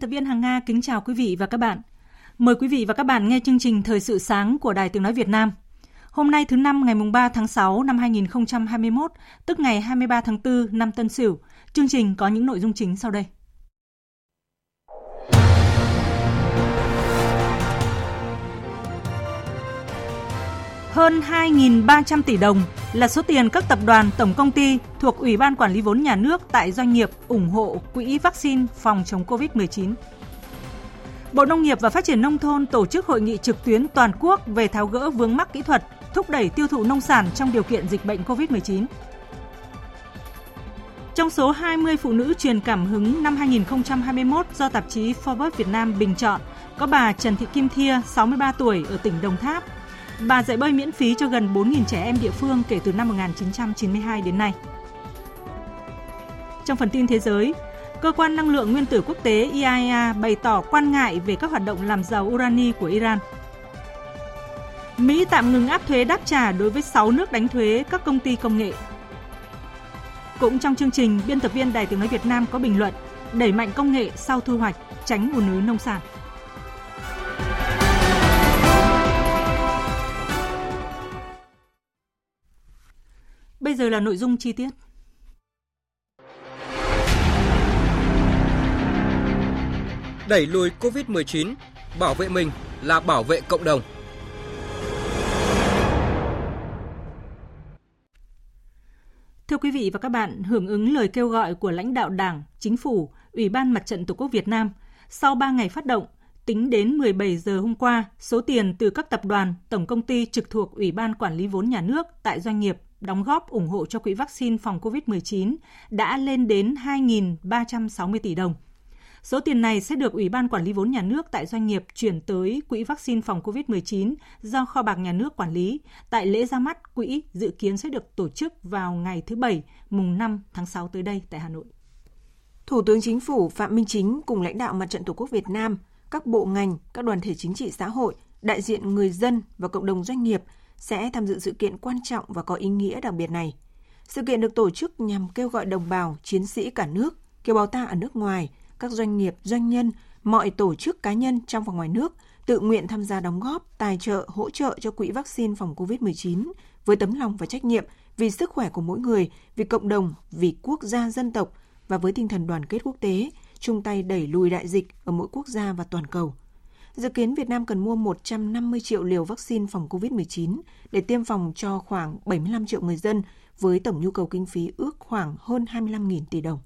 Biên tập viên Hằng Nga kính chào quý vị và các bạn. Mời quý vị và các bạn nghe chương trình Thời sự sáng của Đài Tiếng Nói Việt Nam. Hôm nay thứ năm ngày 3 tháng 6 năm 2021, tức ngày 23 tháng 4 năm Tân Sửu. Chương trình có những nội dung chính sau đây. Hơn 2.300 tỷ đồng là số tiền các tập đoàn, tổng công ty thuộc Ủy ban Quản lý vốn nhà nước tại doanh nghiệp ủng hộ quỹ vaccine phòng chống COVID-19. Bộ Nông nghiệp và Phát triển Nông thôn tổ chức hội nghị trực tuyến toàn quốc về tháo gỡ vướng mắc kỹ thuật, thúc đẩy tiêu thụ nông sản trong điều kiện dịch bệnh COVID-19. Trong số 20 phụ nữ truyền cảm hứng năm 2021 do tạp chí Forbes Việt Nam bình chọn, có bà Trần Thị Kim Thia, 63 tuổi ở tỉnh Đồng Tháp, Bà dạy bơi miễn phí cho gần 4.000 trẻ em địa phương kể từ năm 1992 đến nay. Trong phần tin thế giới, Cơ quan Năng lượng Nguyên tử Quốc tế IAEA bày tỏ quan ngại về các hoạt động làm giàu urani của Iran. Mỹ tạm ngừng áp thuế đáp trả đối với 6 nước đánh thuế các công ty công nghệ. Cũng trong chương trình, biên tập viên Đài Tiếng Nói Việt Nam có bình luận đẩy mạnh công nghệ sau thu hoạch, tránh ùn ứ nông sản. Giờ là nội dung chi tiết. Đẩy lùi COVID-19, bảo vệ mình là bảo vệ cộng đồng. Thưa quý vị và các bạn, hưởng ứng lời kêu gọi của lãnh đạo Đảng, Chính phủ, Ủy ban Mặt trận Tổ quốc Việt Nam, sau 3 ngày phát động, tính đến 17 giờ hôm qua, số tiền từ các tập đoàn, tổng công ty trực thuộc Ủy ban Quản lý vốn nhà nước tại doanh nghiệp đóng góp ủng hộ cho quỹ vaccine phòng COVID-19 đã lên đến 2.360 tỷ đồng. Số tiền này sẽ được Ủy ban Quản lý vốn nhà nước tại doanh nghiệp chuyển tới Quỹ vaccine phòng COVID-19 do Kho bạc Nhà nước quản lý. Tại lễ ra mắt, quỹ dự kiến sẽ được tổ chức vào ngày thứ Bảy, mùng 5 tháng 6 tới đây tại Hà Nội. Thủ tướng Chính phủ Phạm Minh Chính cùng lãnh đạo Mặt trận Tổ quốc Việt Nam, các bộ ngành, các đoàn thể chính trị xã hội, đại diện người dân và cộng đồng doanh nghiệp – sẽ tham dự sự kiện quan trọng và có ý nghĩa đặc biệt này. Sự kiện được tổ chức nhằm kêu gọi đồng bào, chiến sĩ cả nước, kiều bào ta ở nước ngoài, các doanh nghiệp, doanh nhân, mọi tổ chức cá nhân trong và ngoài nước tự nguyện tham gia đóng góp, tài trợ, hỗ trợ cho quỹ vaccine phòng COVID-19 với tấm lòng và trách nhiệm vì sức khỏe của mỗi người, vì cộng đồng, vì quốc gia dân tộc và với tinh thần đoàn kết quốc tế, chung tay đẩy lùi đại dịch ở mỗi quốc gia và toàn cầu. Dự kiến Việt Nam cần mua 150 triệu liều vaccine phòng COVID-19 để tiêm phòng cho khoảng 75 triệu người dân với tổng nhu cầu kinh phí ước khoảng hơn 25.000 tỷ đồng.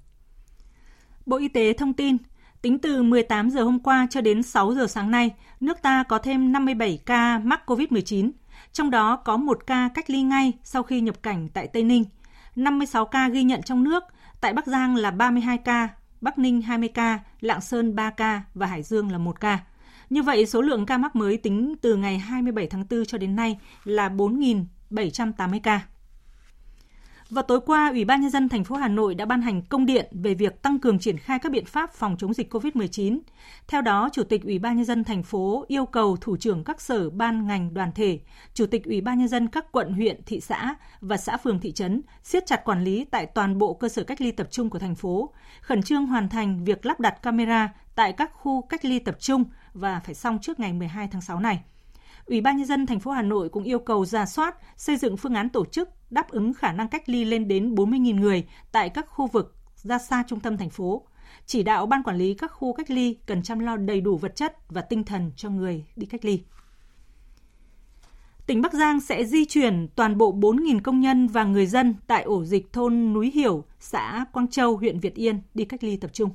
Bộ Y tế thông tin, tính từ 18 giờ hôm qua cho đến 6 giờ sáng nay, nước ta có thêm 57 ca mắc COVID-19, trong đó có một ca cách ly ngay sau khi nhập cảnh tại Tây Ninh, 56 ca ghi nhận trong nước, tại Bắc Giang là 32 ca, Bắc Ninh 20 ca, Lạng Sơn 3 ca và Hải Dương là 1 ca. Như vậy, số lượng ca mắc mới tính từ ngày 27 tháng 4 cho đến nay là 4.780 ca. Vào tối qua, Ủy ban nhân dân thành phố Hà Nội đã ban hành công điện về việc tăng cường triển khai các biện pháp phòng chống dịch COVID-19. Theo đó, Chủ tịch Ủy ban nhân dân thành phố yêu cầu thủ trưởng các sở ban ngành đoàn thể, Chủ tịch Ủy ban nhân dân các quận, huyện, thị xã và xã phường thị trấn siết chặt quản lý tại toàn bộ cơ sở cách ly tập trung của thành phố, khẩn trương hoàn thành việc lắp đặt camera tại các khu cách ly tập trung và phải xong trước ngày 12 tháng 6 này. Ủy ban nhân dân thành phố Hà Nội cũng yêu cầu ra soát, xây dựng phương án tổ chức đáp ứng khả năng cách ly lên đến 40.000 người tại các khu vực ra xa trung tâm thành phố. Chỉ đạo ban quản lý các khu cách ly cần chăm lo đầy đủ vật chất và tinh thần cho người đi cách ly. tỉnh Bắc Giang sẽ di chuyển toàn bộ 4.000 công nhân và người dân tại ổ dịch thôn Núi Hiểu, xã Quang Châu, huyện Việt Yên đi cách ly tập trung.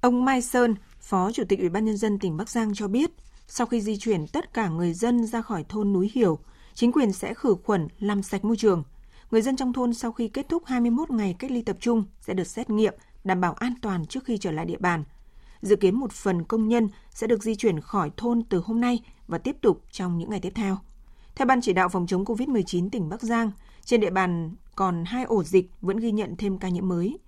Ông Mai Sơn, Phó Chủ tịch Ủy ban nhân dân tỉnh Bắc Giang cho biết, sau khi di chuyển tất cả người dân ra khỏi thôn Núi Hiểu, chính quyền sẽ khử khuẩn, làm sạch môi trường. Người dân trong thôn sau khi kết thúc 21 ngày cách ly tập trung sẽ được xét nghiệm, đảm bảo an toàn trước khi trở lại địa bàn. Dự kiến một phần công nhân sẽ được di chuyển khỏi thôn từ hôm nay và tiếp tục trong những ngày tiếp theo. Theo Ban chỉ đạo phòng chống COVID-19 tỉnh Bắc Giang, trên địa bàn còn hai ổ dịch vẫn ghi nhận thêm ca nhiễm mới.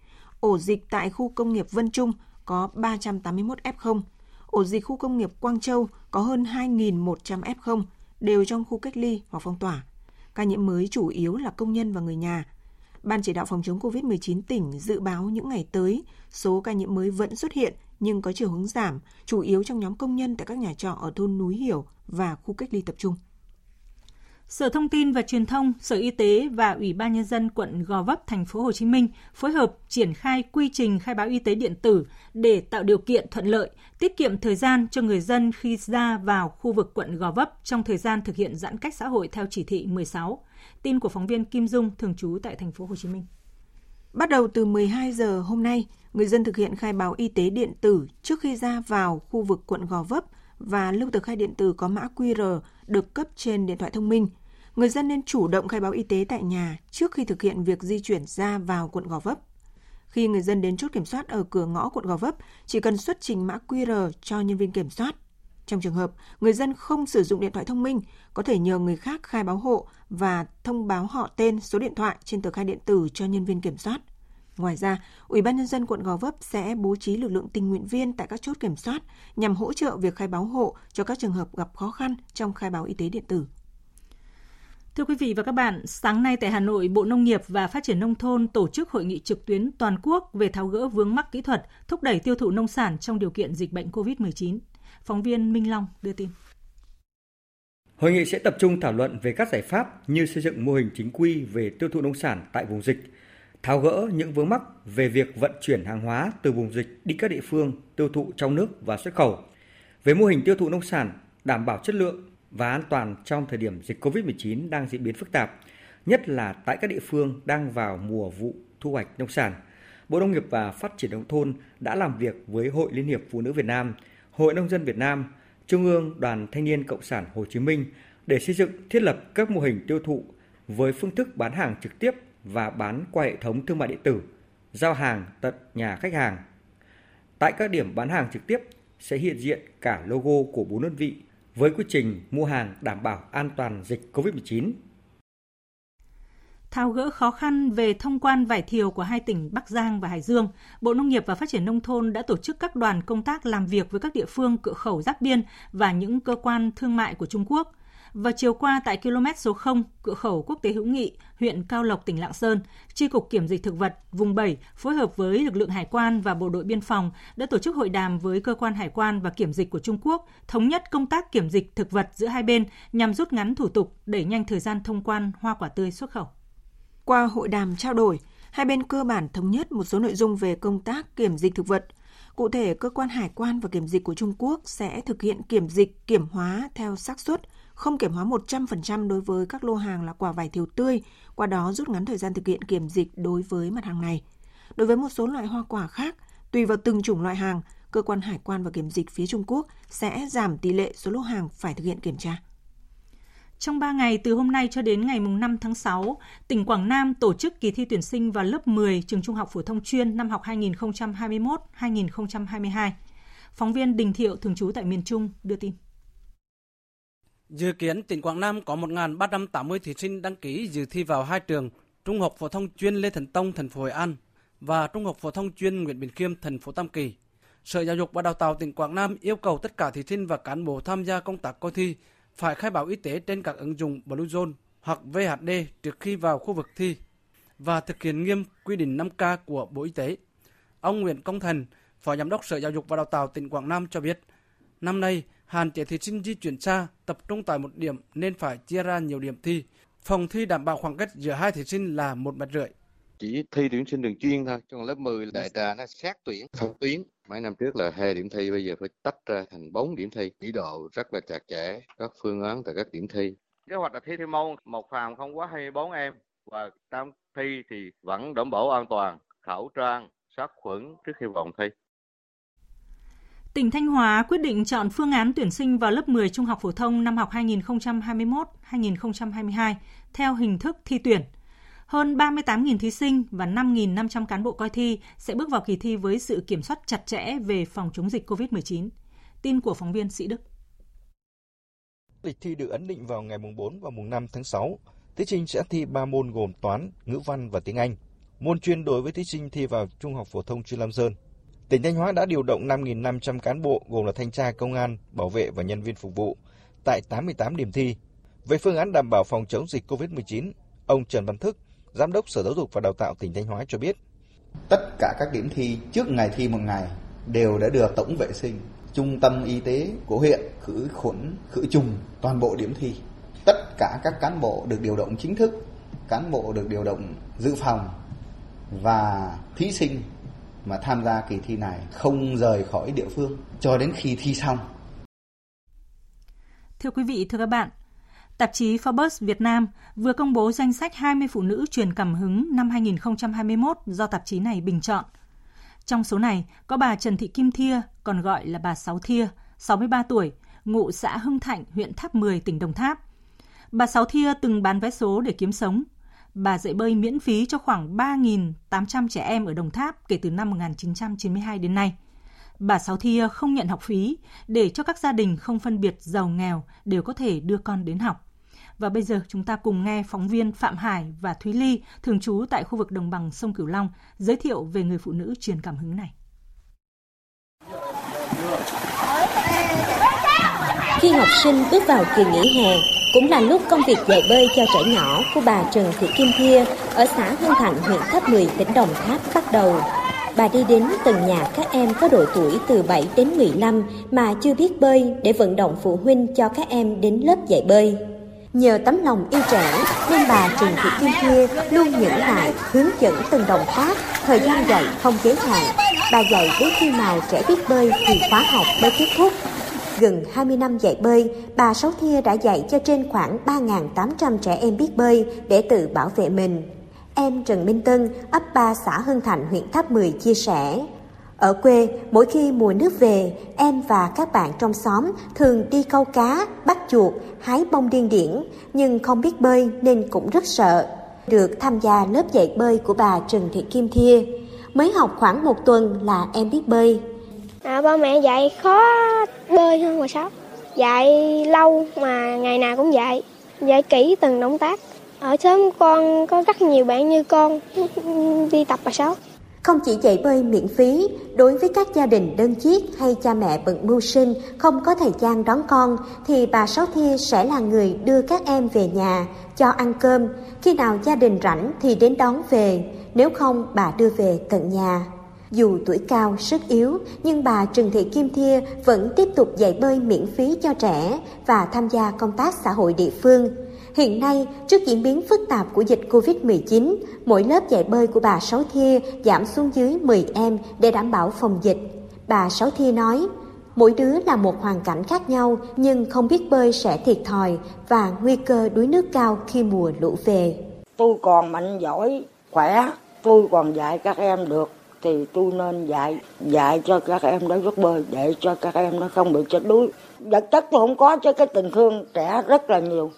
Ổ dịch tại khu công nghiệp Vân Trung có 381 F0, ổ dịch khu công nghiệp Quang Châu có hơn 2.100 F0, đều trong khu cách ly hoặc phong tỏa. Ca nhiễm mới chủ yếu là công nhân và người nhà. Ban chỉ đạo phòng chống COVID-19 tỉnh dự báo những ngày tới, số ca nhiễm mới vẫn xuất hiện nhưng có chiều hướng giảm, chủ yếu trong nhóm công nhân tại các nhà trọ ở thôn Núi Hiểu và khu cách ly tập trung. Sở Thông tin và Truyền thông, Sở Y tế và Ủy ban nhân dân quận Gò Vấp thành phố Hồ Chí Minh phối hợp triển khai quy trình khai báo y tế điện tử để tạo điều kiện thuận lợi, tiết kiệm thời gian cho người dân khi ra vào khu vực quận Gò Vấp trong thời gian thực hiện giãn cách xã hội theo chỉ thị 16. Tin của phóng viên Kim Dung thường trú tại thành phố Hồ Chí Minh. Bắt đầu từ 12 giờ hôm nay, người dân thực hiện khai báo y tế điện tử trước khi ra vào khu vực quận Gò Vấp và lưu tờ khai điện tử có mã QR được cấp trên điện thoại thông minh. Người dân nên chủ động khai báo y tế tại nhà trước khi thực hiện việc di chuyển ra vào quận Gò Vấp. Khi người dân đến chốt kiểm soát ở cửa ngõ quận Gò Vấp, chỉ cần xuất trình mã QR cho nhân viên kiểm soát. Trong trường hợp người dân không sử dụng điện thoại thông minh, có thể nhờ người khác khai báo hộ và thông báo họ tên, số điện thoại trên tờ khai điện tử cho nhân viên kiểm soát. Ngoài ra, Ủy ban nhân dân quận Gò Vấp sẽ bố trí lực lượng tình nguyện viên tại các chốt kiểm soát nhằm hỗ trợ việc khai báo hộ cho các trường hợp gặp khó khăn trong khai báo y tế điện tử. Thưa quý vị và các bạn, sáng nay tại Hà Nội, Bộ Nông nghiệp và Phát triển Nông thôn tổ chức hội nghị trực tuyến toàn quốc về tháo gỡ vướng mắc kỹ thuật, thúc đẩy tiêu thụ nông sản trong điều kiện dịch bệnh COVID-19. Phóng viên Minh Long đưa tin. Hội nghị sẽ tập trung thảo luận về các giải pháp như xây dựng mô hình chính quy về tiêu thụ nông sản tại vùng dịch, tháo gỡ những vướng mắc về việc vận chuyển hàng hóa từ vùng dịch đi các địa phương tiêu thụ trong nước và xuất khẩu, về mô hình tiêu thụ nông sản đảm bảo chất lượng và an toàn trong thời điểm dịch COVID-19 đang diễn biến phức tạp, nhất là tại các địa phương đang vào mùa vụ thu hoạch nông sản. Bộ Nông nghiệp và Phát triển nông thôn đã làm việc với Hội Liên hiệp Phụ nữ Việt Nam, Hội Nông dân Việt Nam, Trung ương Đoàn Thanh niên Cộng sản Hồ Chí Minh để xây dựng thiết lập các mô hình tiêu thụ với phương thức bán hàng trực tiếp và bán qua hệ thống thương mại điện tử, giao hàng tận nhà khách hàng. Tại các điểm bán hàng trực tiếp sẽ hiện diện cả logo của bốn đơn vị với quy trình mua hàng đảm bảo an toàn dịch COVID-19. Thao gỡ khó khăn về thông quan vải thiều của hai tỉnh Bắc Giang và Hải Dương, Bộ Nông nghiệp và Phát triển Nông thôn đã tổ chức các đoàn công tác làm việc với các địa phương cửa khẩu giáp biên và những cơ quan thương mại của Trung Quốc – vào chiều qua tại km số 0, cửa khẩu quốc tế hữu nghị, huyện Cao Lộc, tỉnh Lạng Sơn, Tri cục Kiểm dịch thực vật vùng 7 phối hợp với lực lượng hải quan và bộ đội biên phòng đã tổ chức hội đàm với cơ quan hải quan và kiểm dịch của Trung Quốc, thống nhất công tác kiểm dịch thực vật giữa hai bên nhằm rút ngắn thủ tục, đẩy nhanh thời gian thông quan hoa quả tươi xuất khẩu. Qua hội đàm trao đổi, hai bên cơ bản thống nhất một số nội dung về công tác kiểm dịch thực vật. Cụ thể, cơ quan hải quan và kiểm dịch của Trung Quốc sẽ thực hiện kiểm dịch kiểm hóa theo xác suất, không kiểm hóa 100% đối với các lô hàng là quả vải thiều tươi, qua đó rút ngắn thời gian thực hiện kiểm dịch đối với mặt hàng này. Đối với một số loại hoa quả khác, tùy vào từng chủng loại hàng, cơ quan hải quan và kiểm dịch phía Trung Quốc sẽ giảm tỷ lệ số lô hàng phải thực hiện kiểm tra. Trong 3 ngày từ hôm nay cho đến ngày 5 tháng 6, tỉnh Quảng Nam tổ chức kỳ thi tuyển sinh vào lớp 10 trường Trung học phổ thông chuyên năm học 2021-2022. Phóng viên Đình Thiệu thường trú tại miền Trung đưa tin. Dự kiến tỉnh Quảng Nam có 1.380 thí sinh đăng ký dự thi vào hai trường Trung học phổ thông chuyên Lê Thần Tông thành phố Hội An và Trung học phổ thông chuyên Nguyễn Bình Khiêm thành phố Tam Kỳ. Sở Giáo dục và Đào tạo tỉnh Quảng Nam yêu cầu tất cả thí sinh và cán bộ tham gia công tác coi thi phải khai báo y tế trên các ứng dụng Bluezone hoặc VHD trước khi vào khu vực thi và thực hiện nghiêm quy định 5K của Bộ Y tế. Ông Nguyễn Công Thành, Phó Giám đốc Sở Giáo dục và Đào tạo tỉnh Quảng Nam cho biết, năm nay hạn chế thí sinh di chuyển xa, tập trung tại một điểm nên phải chia ra nhiều điểm thi. Phòng thi đảm bảo khoảng cách giữa hai thí sinh là một mét rưỡi. Chỉ thi tuyển sinh đường chuyên thôi, trong lớp 10 đại trà nó sát tuyển, phân tuyến. Mấy năm trước là hai điểm thi, bây giờ phải tách ra thành 4 điểm thi. Chỉ độ rất là chặt chẽ, các phương án tại các điểm thi. kế hoạch là thi theo môn một phòng không quá 24 em và tam thi thì vẫn đảm bảo an toàn khẩu trang sát khuẩn trước khi vào thi Tỉnh Thanh Hóa quyết định chọn phương án tuyển sinh vào lớp 10 trung học phổ thông năm học 2021-2022 theo hình thức thi tuyển. Hơn 38.000 thí sinh và 5.500 cán bộ coi thi sẽ bước vào kỳ thi với sự kiểm soát chặt chẽ về phòng chống dịch COVID-19. Tin của phóng viên Sĩ Đức. Lịch thi được ấn định vào ngày mùng 4 và mùng 5 tháng 6. Thí sinh sẽ thi 3 môn gồm toán, ngữ văn và tiếng Anh. Môn chuyên đối với thí sinh thi vào Trung học phổ thông chuyên Lam Sơn. Tỉnh Thanh Hóa đã điều động 5.500 cán bộ gồm là thanh tra công an, bảo vệ và nhân viên phục vụ tại 88 điểm thi. Về phương án đảm bảo phòng chống dịch COVID-19, ông Trần Văn Thức, Giám đốc Sở Giáo dục và Đào tạo tỉnh Thanh Hóa cho biết. Tất cả các điểm thi trước ngày thi một ngày đều đã được tổng vệ sinh, trung tâm y tế của huyện khử khuẩn, khử trùng toàn bộ điểm thi. Tất cả các cán bộ được điều động chính thức, cán bộ được điều động dự phòng và thí sinh mà tham gia kỳ thi này không rời khỏi địa phương cho đến khi thi xong. Thưa quý vị, thưa các bạn, tạp chí Forbes Việt Nam vừa công bố danh sách 20 phụ nữ truyền cảm hứng năm 2021 do tạp chí này bình chọn. Trong số này có bà Trần Thị Kim Thia, còn gọi là bà Sáu Thia, 63 tuổi, ngụ xã Hưng Thạnh, huyện Tháp 10, tỉnh Đồng Tháp. Bà Sáu Thia từng bán vé số để kiếm sống, bà dạy bơi miễn phí cho khoảng 3.800 trẻ em ở Đồng Tháp kể từ năm 1992 đến nay. Bà Sáu Thia không nhận học phí để cho các gia đình không phân biệt giàu nghèo đều có thể đưa con đến học. Và bây giờ chúng ta cùng nghe phóng viên Phạm Hải và Thúy Ly, thường trú tại khu vực đồng bằng sông Cửu Long, giới thiệu về người phụ nữ truyền cảm hứng này. Khi học sinh bước vào kỳ nghỉ hè, cũng là lúc công việc dạy bơi cho trẻ nhỏ của bà Trần Thị Kim Thia ở xã Hưng Thạnh, huyện Tháp 10, tỉnh Đồng Tháp bắt đầu. Bà đi đến từng nhà các em có độ tuổi từ 7 đến 15 mà chưa biết bơi để vận động phụ huynh cho các em đến lớp dạy bơi. Nhờ tấm lòng yêu trẻ nên bà Trần Thị Kim Thia luôn nhẫn lại hướng dẫn từng động tác, thời gian dạy không giới hạn. Bà dạy đến khi nào trẻ biết bơi thì khóa học mới kết thúc Gần 20 năm dạy bơi, bà Sáu Thia đã dạy cho trên khoảng 3.800 trẻ em biết bơi để tự bảo vệ mình. Em Trần Minh Tân, ấp 3 xã Hưng Thạnh, huyện Tháp 10 chia sẻ. Ở quê, mỗi khi mùa nước về, em và các bạn trong xóm thường đi câu cá, bắt chuột, hái bông điên điển, nhưng không biết bơi nên cũng rất sợ. Được tham gia lớp dạy bơi của bà Trần Thị Kim Thia. Mới học khoảng một tuần là em biết bơi. À, ba mẹ dạy khó bơi hơn mà sao? Dạy lâu mà ngày nào cũng dạy, dạy kỹ từng động tác. Ở sớm con có rất nhiều bạn như con đi tập bà sáu. Không chỉ dạy bơi miễn phí, đối với các gia đình đơn chiếc hay cha mẹ bận mưu sinh không có thời gian đón con thì bà Sáu Thia sẽ là người đưa các em về nhà, cho ăn cơm. Khi nào gia đình rảnh thì đến đón về, nếu không bà đưa về tận nhà. Dù tuổi cao, sức yếu, nhưng bà Trần Thị Kim Thia vẫn tiếp tục dạy bơi miễn phí cho trẻ và tham gia công tác xã hội địa phương. Hiện nay, trước diễn biến phức tạp của dịch COVID-19, mỗi lớp dạy bơi của bà Sáu Thia giảm xuống dưới 10 em để đảm bảo phòng dịch. Bà Sáu Thia nói, mỗi đứa là một hoàn cảnh khác nhau nhưng không biết bơi sẽ thiệt thòi và nguy cơ đuối nước cao khi mùa lũ về. Tôi còn mạnh giỏi, khỏe, tôi còn dạy các em được thì tôi nên dạy dạy cho các em đó biết bơi để cho các em nó không bị chết đuối vật chất tôi không có chứ cái tình thương trẻ rất là nhiều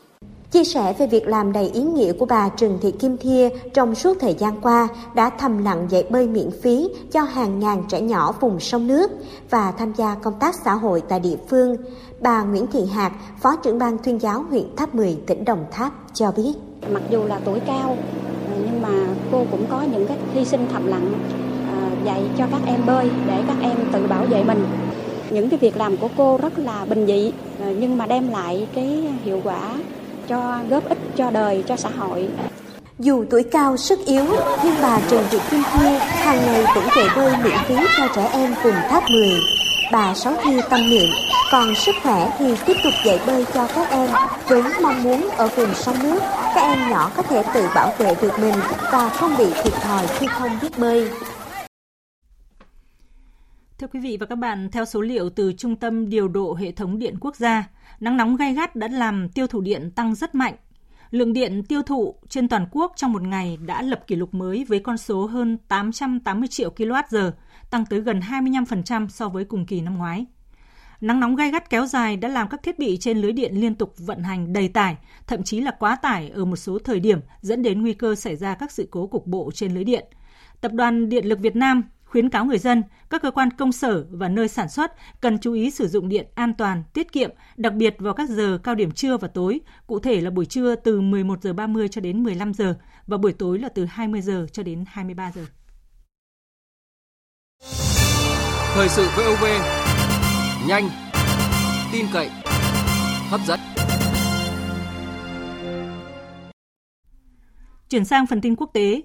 Chia sẻ về việc làm đầy ý nghĩa của bà Trần Thị Kim Thia trong suốt thời gian qua đã thầm lặng dạy bơi miễn phí cho hàng ngàn trẻ nhỏ vùng sông nước và tham gia công tác xã hội tại địa phương. Bà Nguyễn Thị Hạc, Phó trưởng ban tuyên giáo huyện Tháp 10, tỉnh Đồng Tháp cho biết. Mặc dù là tuổi cao, nhưng mà cô cũng có những cái hy sinh thầm lặng dạy cho các em bơi để các em tự bảo vệ mình. Những cái việc làm của cô rất là bình dị ờ, nhưng mà đem lại cái hiệu quả cho góp ích cho đời, cho xã hội. Dù tuổi cao sức yếu, nhưng bà Trần Thị Kim Thia hàng ngày vẫn dạy bơi miễn phí cho trẻ em vùng tháp 10 bà Sáu Thi tâm niệm, còn sức khỏe thì tiếp tục dạy bơi cho các em với mong muốn ở vùng sông nước. Các em nhỏ có thể tự bảo vệ được mình và không bị thiệt thòi khi không biết bơi. Thưa quý vị và các bạn, theo số liệu từ Trung tâm Điều độ Hệ thống Điện Quốc gia, nắng nóng gay gắt đã làm tiêu thụ điện tăng rất mạnh. Lượng điện tiêu thụ trên toàn quốc trong một ngày đã lập kỷ lục mới với con số hơn 880 triệu kWh, tăng tới gần 25% so với cùng kỳ năm ngoái. Nắng nóng gai gắt kéo dài đã làm các thiết bị trên lưới điện liên tục vận hành đầy tải, thậm chí là quá tải ở một số thời điểm dẫn đến nguy cơ xảy ra các sự cố cục bộ trên lưới điện. Tập đoàn Điện lực Việt Nam khuyến cáo người dân, các cơ quan công sở và nơi sản xuất cần chú ý sử dụng điện an toàn, tiết kiệm, đặc biệt vào các giờ cao điểm trưa và tối, cụ thể là buổi trưa từ 11 giờ 30 cho đến 15 giờ và buổi tối là từ 20 giờ cho đến 23 giờ. Thời sự VOV nhanh, tin cậy, hấp dẫn. Chuyển sang phần tin quốc tế,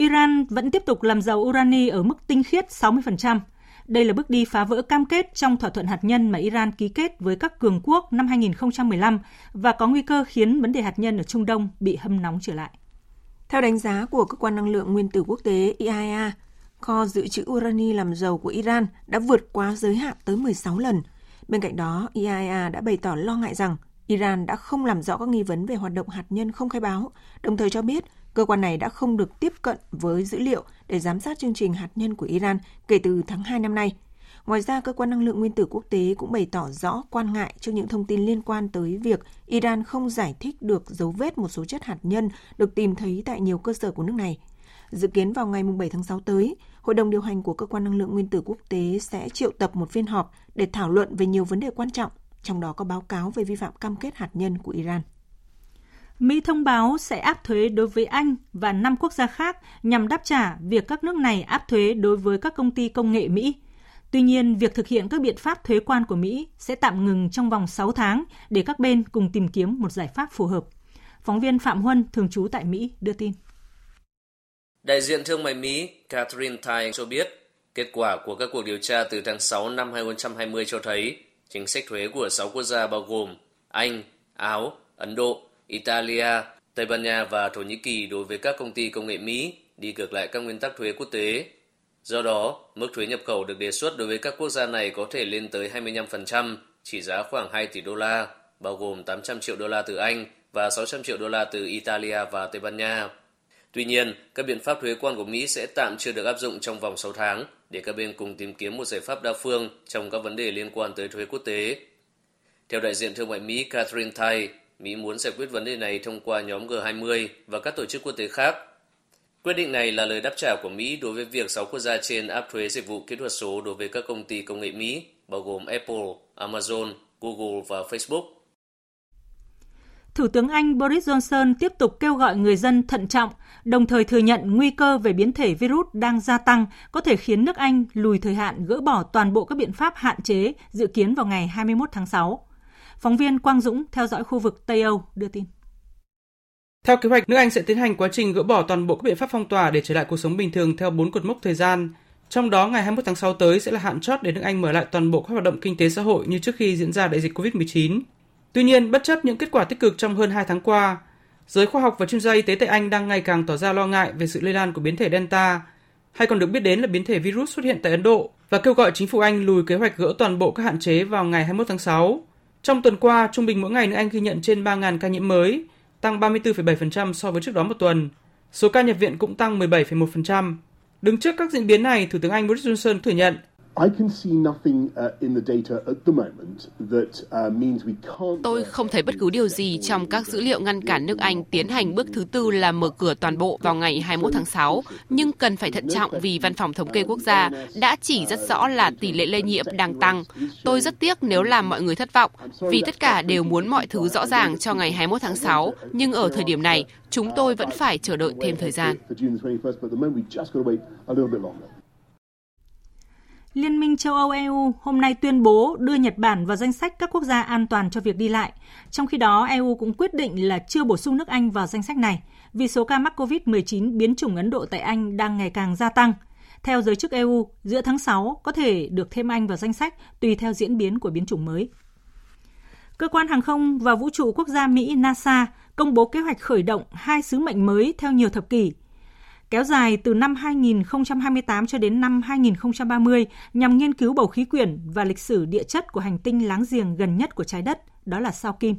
Iran vẫn tiếp tục làm giàu urani ở mức tinh khiết 60%. Đây là bước đi phá vỡ cam kết trong thỏa thuận hạt nhân mà Iran ký kết với các cường quốc năm 2015 và có nguy cơ khiến vấn đề hạt nhân ở Trung Đông bị hâm nóng trở lại. Theo đánh giá của cơ quan năng lượng nguyên tử quốc tế IAEA, kho dự trữ urani làm giàu của Iran đã vượt quá giới hạn tới 16 lần. Bên cạnh đó, IAEA đã bày tỏ lo ngại rằng Iran đã không làm rõ các nghi vấn về hoạt động hạt nhân không khai báo, đồng thời cho biết cơ quan này đã không được tiếp cận với dữ liệu để giám sát chương trình hạt nhân của Iran kể từ tháng 2 năm nay. Ngoài ra, cơ quan năng lượng nguyên tử quốc tế cũng bày tỏ rõ quan ngại trước những thông tin liên quan tới việc Iran không giải thích được dấu vết một số chất hạt nhân được tìm thấy tại nhiều cơ sở của nước này. Dự kiến vào ngày 7 tháng 6 tới, Hội đồng điều hành của Cơ quan Năng lượng Nguyên tử Quốc tế sẽ triệu tập một phiên họp để thảo luận về nhiều vấn đề quan trọng, trong đó có báo cáo về vi phạm cam kết hạt nhân của Iran. Mỹ thông báo sẽ áp thuế đối với Anh và 5 quốc gia khác nhằm đáp trả việc các nước này áp thuế đối với các công ty công nghệ Mỹ. Tuy nhiên, việc thực hiện các biện pháp thuế quan của Mỹ sẽ tạm ngừng trong vòng 6 tháng để các bên cùng tìm kiếm một giải pháp phù hợp. Phóng viên Phạm Huân, thường trú tại Mỹ, đưa tin. Đại diện thương mại Mỹ Catherine Tai cho biết, kết quả của các cuộc điều tra từ tháng 6 năm 2020 cho thấy chính sách thuế của 6 quốc gia bao gồm Anh, Áo, Ấn Độ, Italia, Tây Ban Nha và Thổ Nhĩ Kỳ đối với các công ty công nghệ Mỹ đi ngược lại các nguyên tắc thuế quốc tế. Do đó, mức thuế nhập khẩu được đề xuất đối với các quốc gia này có thể lên tới 25%, chỉ giá khoảng 2 tỷ đô la, bao gồm 800 triệu đô la từ Anh và 600 triệu đô la từ Italia và Tây Ban Nha. Tuy nhiên, các biện pháp thuế quan của Mỹ sẽ tạm chưa được áp dụng trong vòng 6 tháng để các bên cùng tìm kiếm một giải pháp đa phương trong các vấn đề liên quan tới thuế quốc tế. Theo đại diện thương mại Mỹ Catherine Tai, Mỹ muốn giải quyết vấn đề này thông qua nhóm G20 và các tổ chức quốc tế khác. Quyết định này là lời đáp trả của Mỹ đối với việc 6 quốc gia trên áp thuế dịch vụ kỹ thuật số đối với các công ty công nghệ Mỹ, bao gồm Apple, Amazon, Google và Facebook. Thủ tướng Anh Boris Johnson tiếp tục kêu gọi người dân thận trọng, đồng thời thừa nhận nguy cơ về biến thể virus đang gia tăng có thể khiến nước Anh lùi thời hạn gỡ bỏ toàn bộ các biện pháp hạn chế dự kiến vào ngày 21 tháng 6. Phóng viên Quang Dũng theo dõi khu vực Tây Âu đưa tin. Theo kế hoạch, nước Anh sẽ tiến hành quá trình gỡ bỏ toàn bộ các biện pháp phong tỏa để trở lại cuộc sống bình thường theo 4 cột mốc thời gian. Trong đó, ngày 21 tháng 6 tới sẽ là hạn chót để nước Anh mở lại toàn bộ các hoạt động kinh tế xã hội như trước khi diễn ra đại dịch COVID-19. Tuy nhiên, bất chấp những kết quả tích cực trong hơn 2 tháng qua, giới khoa học và chuyên gia y tế tại Anh đang ngày càng tỏ ra lo ngại về sự lây lan của biến thể Delta, hay còn được biết đến là biến thể virus xuất hiện tại Ấn Độ, và kêu gọi chính phủ Anh lùi kế hoạch gỡ toàn bộ các hạn chế vào ngày 21 tháng 6. Trong tuần qua, trung bình mỗi ngày nước Anh ghi nhận trên 3.000 ca nhiễm mới, tăng 34,7% so với trước đó một tuần. Số ca nhập viện cũng tăng 17,1%. Đứng trước các diễn biến này, Thủ tướng Anh Boris Johnson thừa nhận Tôi không thấy bất cứ điều gì trong các dữ liệu ngăn cản nước Anh tiến hành bước thứ tư là mở cửa toàn bộ vào ngày 21 tháng 6, nhưng cần phải thận trọng vì Văn phòng Thống kê Quốc gia đã chỉ rất rõ là tỷ lệ lây nhiễm đang tăng. Tôi rất tiếc nếu làm mọi người thất vọng, vì tất cả đều muốn mọi thứ rõ ràng cho ngày 21 tháng 6, nhưng ở thời điểm này, chúng tôi vẫn phải chờ đợi thêm thời gian. Liên minh châu Âu EU hôm nay tuyên bố đưa Nhật Bản vào danh sách các quốc gia an toàn cho việc đi lại. Trong khi đó, EU cũng quyết định là chưa bổ sung nước Anh vào danh sách này vì số ca mắc COVID-19 biến chủng Ấn Độ tại Anh đang ngày càng gia tăng. Theo giới chức EU, giữa tháng 6 có thể được thêm Anh vào danh sách tùy theo diễn biến của biến chủng mới. Cơ quan hàng không và vũ trụ quốc gia Mỹ NASA công bố kế hoạch khởi động hai sứ mệnh mới theo nhiều thập kỷ kéo dài từ năm 2028 cho đến năm 2030 nhằm nghiên cứu bầu khí quyển và lịch sử địa chất của hành tinh láng giềng gần nhất của trái đất, đó là sao Kim.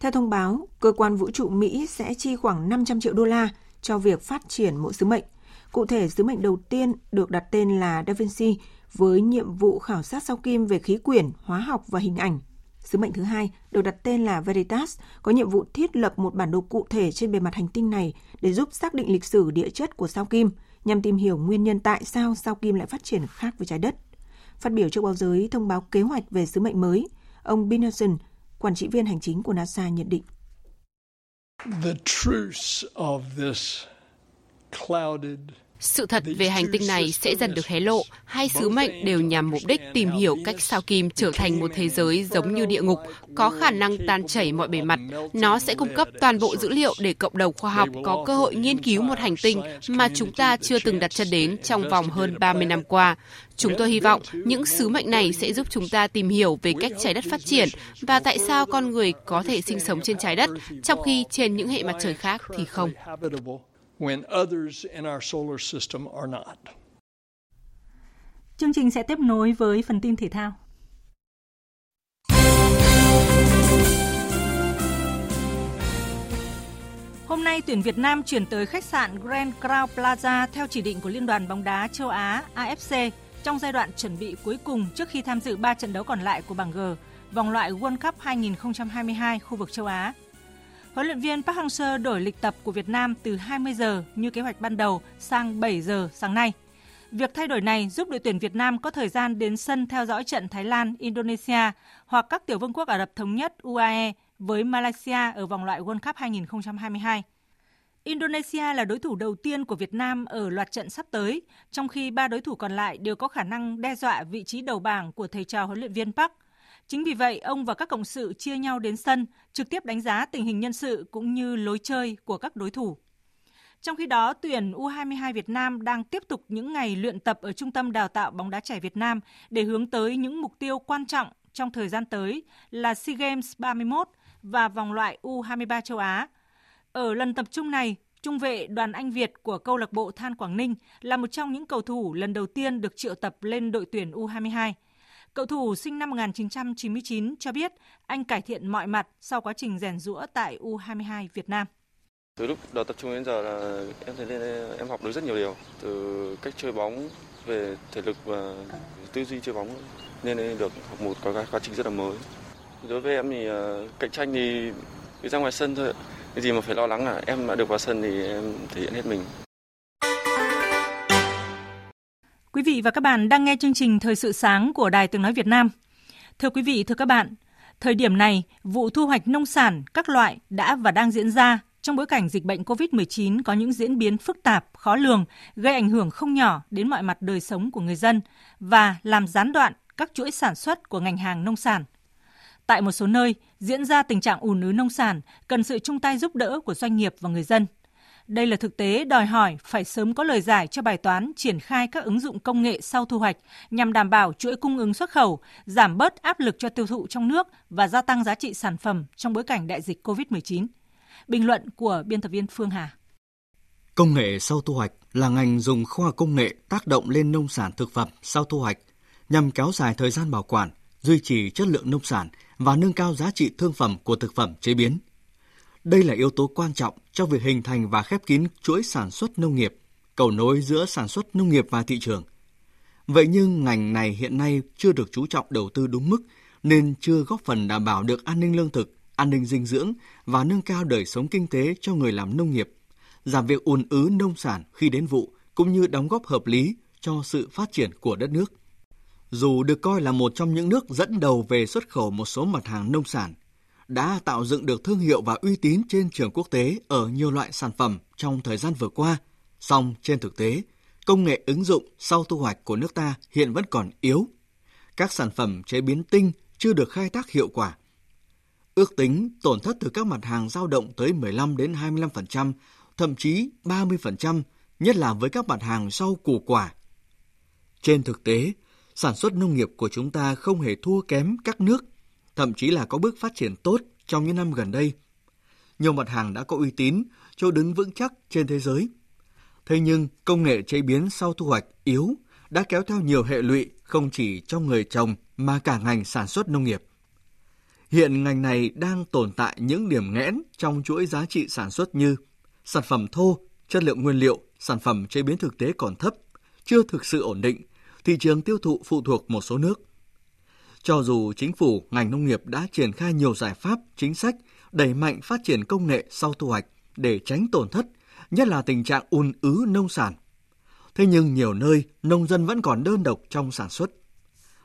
Theo thông báo, cơ quan vũ trụ Mỹ sẽ chi khoảng 500 triệu đô la cho việc phát triển mỗi sứ mệnh. Cụ thể, sứ mệnh đầu tiên được đặt tên là Da Vinci với nhiệm vụ khảo sát sao kim về khí quyển, hóa học và hình ảnh. Sứ mệnh thứ hai được đặt tên là Veritas, có nhiệm vụ thiết lập một bản đồ cụ thể trên bề mặt hành tinh này để giúp xác định lịch sử địa chất của sao kim, nhằm tìm hiểu nguyên nhân tại sao sao kim lại phát triển khác với trái đất. Phát biểu trước báo giới thông báo kế hoạch về sứ mệnh mới, ông Bill quản trị viên hành chính của NASA nhận định. The truth of this clouded sự thật về hành tinh này sẽ dần được hé lộ. Hai sứ mệnh đều nhằm mục đích tìm hiểu cách sao kim trở thành một thế giới giống như địa ngục, có khả năng tan chảy mọi bề mặt. Nó sẽ cung cấp toàn bộ dữ liệu để cộng đồng khoa học có cơ hội nghiên cứu một hành tinh mà chúng ta chưa từng đặt chân đến trong vòng hơn 30 năm qua. Chúng tôi hy vọng những sứ mệnh này sẽ giúp chúng ta tìm hiểu về cách trái đất phát triển và tại sao con người có thể sinh sống trên trái đất, trong khi trên những hệ mặt trời khác thì không when others in our solar system are not. Chương trình sẽ tiếp nối với phần tin thể thao. Hôm nay, tuyển Việt Nam chuyển tới khách sạn Grand Crown Plaza theo chỉ định của Liên đoàn bóng đá châu Á AFC trong giai đoạn chuẩn bị cuối cùng trước khi tham dự 3 trận đấu còn lại của bảng G, vòng loại World Cup 2022 khu vực châu Á. Huấn luyện viên Park Hang-seo đổi lịch tập của Việt Nam từ 20 giờ như kế hoạch ban đầu sang 7 giờ sáng nay. Việc thay đổi này giúp đội tuyển Việt Nam có thời gian đến sân theo dõi trận Thái Lan, Indonesia hoặc các tiểu vương quốc Ả Rập Thống Nhất UAE với Malaysia ở vòng loại World Cup 2022. Indonesia là đối thủ đầu tiên của Việt Nam ở loạt trận sắp tới, trong khi ba đối thủ còn lại đều có khả năng đe dọa vị trí đầu bảng của thầy trò huấn luyện viên Park – Chính vì vậy, ông và các cộng sự chia nhau đến sân, trực tiếp đánh giá tình hình nhân sự cũng như lối chơi của các đối thủ. Trong khi đó, tuyển U22 Việt Nam đang tiếp tục những ngày luyện tập ở Trung tâm Đào tạo bóng đá trẻ Việt Nam để hướng tới những mục tiêu quan trọng trong thời gian tới là SEA Games 31 và vòng loại U23 châu Á. Ở lần tập trung này, trung vệ Đoàn Anh Việt của câu lạc bộ Than Quảng Ninh là một trong những cầu thủ lần đầu tiên được triệu tập lên đội tuyển U22. Cậu thủ sinh năm 1999 cho biết anh cải thiện mọi mặt sau quá trình rèn rũa tại U22 Việt Nam. Từ lúc đầu tập trung đến giờ là em thấy lên em học được rất nhiều điều, từ cách chơi bóng về thể lực và tư duy chơi bóng, nên được học một cái quá trình rất là mới. Đối với em thì ờ, cạnh tranh thì cứ ra ngoài sân thôi. Cái gì mà phải lo lắng là Em đã được vào sân thì em thể hiện hết mình. Quý vị và các bạn đang nghe chương trình Thời sự sáng của Đài Tiếng Nói Việt Nam. Thưa quý vị, thưa các bạn, thời điểm này, vụ thu hoạch nông sản các loại đã và đang diễn ra trong bối cảnh dịch bệnh COVID-19 có những diễn biến phức tạp, khó lường, gây ảnh hưởng không nhỏ đến mọi mặt đời sống của người dân và làm gián đoạn các chuỗi sản xuất của ngành hàng nông sản. Tại một số nơi, diễn ra tình trạng ùn ứ nông sản cần sự chung tay giúp đỡ của doanh nghiệp và người dân – đây là thực tế đòi hỏi phải sớm có lời giải cho bài toán triển khai các ứng dụng công nghệ sau thu hoạch nhằm đảm bảo chuỗi cung ứng xuất khẩu, giảm bớt áp lực cho tiêu thụ trong nước và gia tăng giá trị sản phẩm trong bối cảnh đại dịch COVID-19. Bình luận của biên tập viên Phương Hà. Công nghệ sau thu hoạch là ngành dùng khoa học công nghệ tác động lên nông sản thực phẩm sau thu hoạch nhằm kéo dài thời gian bảo quản, duy trì chất lượng nông sản và nâng cao giá trị thương phẩm của thực phẩm chế biến – đây là yếu tố quan trọng trong việc hình thành và khép kín chuỗi sản xuất nông nghiệp, cầu nối giữa sản xuất nông nghiệp và thị trường. Vậy nhưng ngành này hiện nay chưa được chú trọng đầu tư đúng mức nên chưa góp phần đảm bảo được an ninh lương thực, an ninh dinh dưỡng và nâng cao đời sống kinh tế cho người làm nông nghiệp, giảm việc ùn ứ nông sản khi đến vụ cũng như đóng góp hợp lý cho sự phát triển của đất nước. Dù được coi là một trong những nước dẫn đầu về xuất khẩu một số mặt hàng nông sản, đã tạo dựng được thương hiệu và uy tín trên trường quốc tế ở nhiều loại sản phẩm trong thời gian vừa qua. Song trên thực tế, công nghệ ứng dụng sau thu hoạch của nước ta hiện vẫn còn yếu. Các sản phẩm chế biến tinh chưa được khai thác hiệu quả. Ước tính tổn thất từ các mặt hàng dao động tới 15 đến 25%, thậm chí 30%, nhất là với các mặt hàng rau củ quả. Trên thực tế, sản xuất nông nghiệp của chúng ta không hề thua kém các nước thậm chí là có bước phát triển tốt trong những năm gần đây. Nhiều mặt hàng đã có uy tín, chỗ đứng vững chắc trên thế giới. Thế nhưng công nghệ chế biến sau thu hoạch yếu đã kéo theo nhiều hệ lụy không chỉ cho người trồng mà cả ngành sản xuất nông nghiệp. Hiện ngành này đang tồn tại những điểm nghẽn trong chuỗi giá trị sản xuất như sản phẩm thô, chất lượng nguyên liệu, sản phẩm chế biến thực tế còn thấp, chưa thực sự ổn định, thị trường tiêu thụ phụ thuộc một số nước. Cho dù chính phủ, ngành nông nghiệp đã triển khai nhiều giải pháp, chính sách đẩy mạnh phát triển công nghệ sau thu hoạch để tránh tổn thất, nhất là tình trạng ùn ứ nông sản. Thế nhưng nhiều nơi nông dân vẫn còn đơn độc trong sản xuất.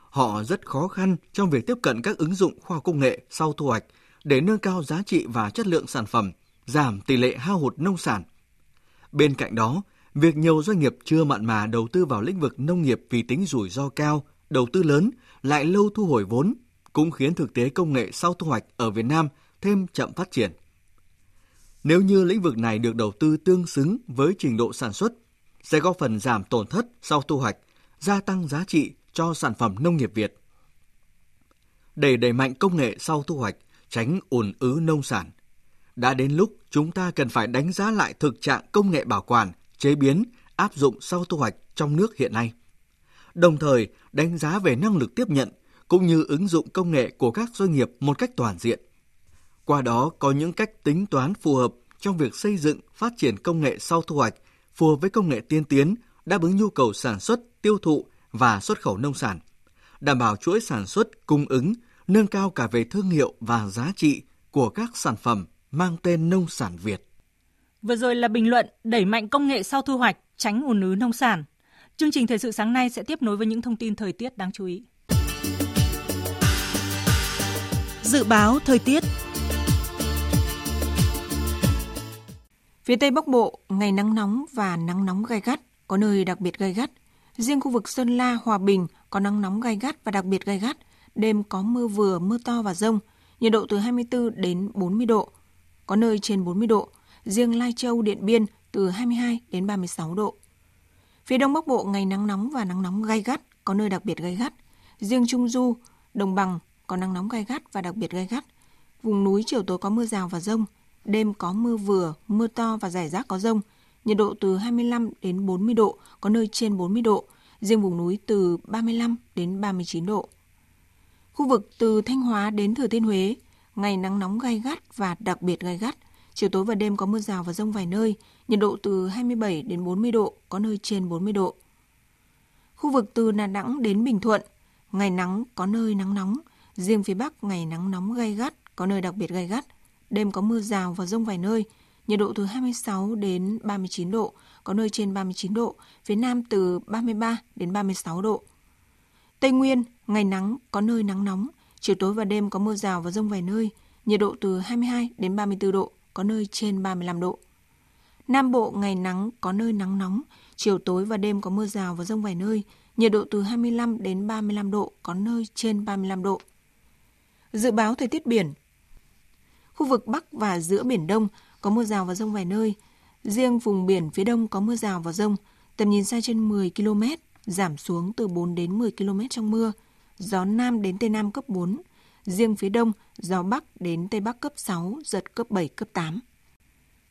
Họ rất khó khăn trong việc tiếp cận các ứng dụng khoa công nghệ sau thu hoạch để nâng cao giá trị và chất lượng sản phẩm, giảm tỷ lệ hao hụt nông sản. Bên cạnh đó, việc nhiều doanh nghiệp chưa mặn mà đầu tư vào lĩnh vực nông nghiệp vì tính rủi ro cao, đầu tư lớn, lại lâu thu hồi vốn, cũng khiến thực tế công nghệ sau thu hoạch ở Việt Nam thêm chậm phát triển. Nếu như lĩnh vực này được đầu tư tương xứng với trình độ sản xuất, sẽ góp phần giảm tổn thất sau thu hoạch, gia tăng giá trị cho sản phẩm nông nghiệp Việt. Để đẩy mạnh công nghệ sau thu hoạch, tránh ùn ứ nông sản, đã đến lúc chúng ta cần phải đánh giá lại thực trạng công nghệ bảo quản, chế biến, áp dụng sau thu hoạch trong nước hiện nay. Đồng thời, đánh giá về năng lực tiếp nhận cũng như ứng dụng công nghệ của các doanh nghiệp một cách toàn diện. Qua đó có những cách tính toán phù hợp trong việc xây dựng, phát triển công nghệ sau thu hoạch phù hợp với công nghệ tiên tiến, đáp ứng nhu cầu sản xuất, tiêu thụ và xuất khẩu nông sản, đảm bảo chuỗi sản xuất, cung ứng, nâng cao cả về thương hiệu và giá trị của các sản phẩm mang tên nông sản Việt. Vừa rồi là bình luận đẩy mạnh công nghệ sau thu hoạch, tránh ùn ứ nông sản. Chương trình thời sự sáng nay sẽ tiếp nối với những thông tin thời tiết đáng chú ý. Dự báo thời tiết Phía Tây Bắc Bộ, ngày nắng nóng và nắng nóng gai gắt, có nơi đặc biệt gai gắt. Riêng khu vực Sơn La, Hòa Bình có nắng nóng gai gắt và đặc biệt gai gắt. Đêm có mưa vừa, mưa to và rông, nhiệt độ từ 24 đến 40 độ, có nơi trên 40 độ. Riêng Lai Châu, Điện Biên từ 22 đến 36 độ. Phía Đông Bắc Bộ ngày nắng nóng và nắng nóng gai gắt, có nơi đặc biệt gai gắt. Riêng Trung Du, Đồng Bằng có nắng nóng gai gắt và đặc biệt gai gắt. Vùng núi chiều tối có mưa rào và rông, đêm có mưa vừa, mưa to và rải rác có rông, nhiệt độ từ 25 đến 40 độ, có nơi trên 40 độ, riêng vùng núi từ 35 đến 39 độ. Khu vực từ Thanh Hóa đến Thừa Thiên Huế, ngày nắng nóng gai gắt và đặc biệt gai gắt, chiều tối và đêm có mưa rào và rông vài nơi, nhiệt độ từ 27 đến 40 độ, có nơi trên 40 độ. Khu vực từ Đà Nẵng đến Bình Thuận, ngày nắng có nơi nắng nóng, riêng phía Bắc ngày nắng nóng gay gắt, có nơi đặc biệt gay gắt, đêm có mưa rào và rông vài nơi, nhiệt độ từ 26 đến 39 độ, có nơi trên 39 độ, phía Nam từ 33 đến 36 độ. Tây Nguyên, ngày nắng, có nơi nắng nóng, chiều tối và đêm có mưa rào và rông vài nơi, nhiệt độ từ 22 đến 34 độ, có nơi trên 35 độ. Nam Bộ, ngày nắng, có nơi nắng nóng, chiều tối và đêm có mưa rào và rông vài nơi, nhiệt độ từ 25 đến 35 độ, có nơi trên 35 độ. Dự báo thời tiết biển, Khu vực Bắc và giữa Biển Đông có mưa rào và rông vài nơi. Riêng vùng biển phía Đông có mưa rào và rông, tầm nhìn xa trên 10 km, giảm xuống từ 4 đến 10 km trong mưa. Gió Nam đến Tây Nam cấp 4. Riêng phía Đông, gió Bắc đến Tây Bắc cấp 6, giật cấp 7, cấp 8.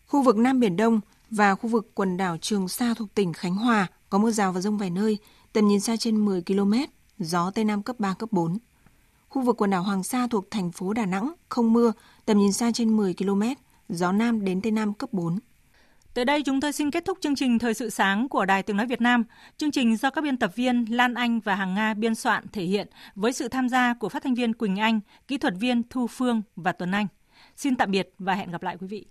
Khu vực Nam Biển Đông và khu vực quần đảo Trường Sa thuộc tỉnh Khánh Hòa có mưa rào và rông vài nơi, tầm nhìn xa trên 10 km, gió Tây Nam cấp 3, cấp 4. Khu vực quần đảo Hoàng Sa thuộc thành phố Đà Nẵng không mưa, tầm nhìn xa trên 10 km, gió Nam đến Tây Nam cấp 4. Tới đây chúng tôi xin kết thúc chương trình Thời sự sáng của Đài Tiếng Nói Việt Nam. Chương trình do các biên tập viên Lan Anh và Hằng Nga biên soạn thể hiện với sự tham gia của phát thanh viên Quỳnh Anh, kỹ thuật viên Thu Phương và Tuấn Anh. Xin tạm biệt và hẹn gặp lại quý vị.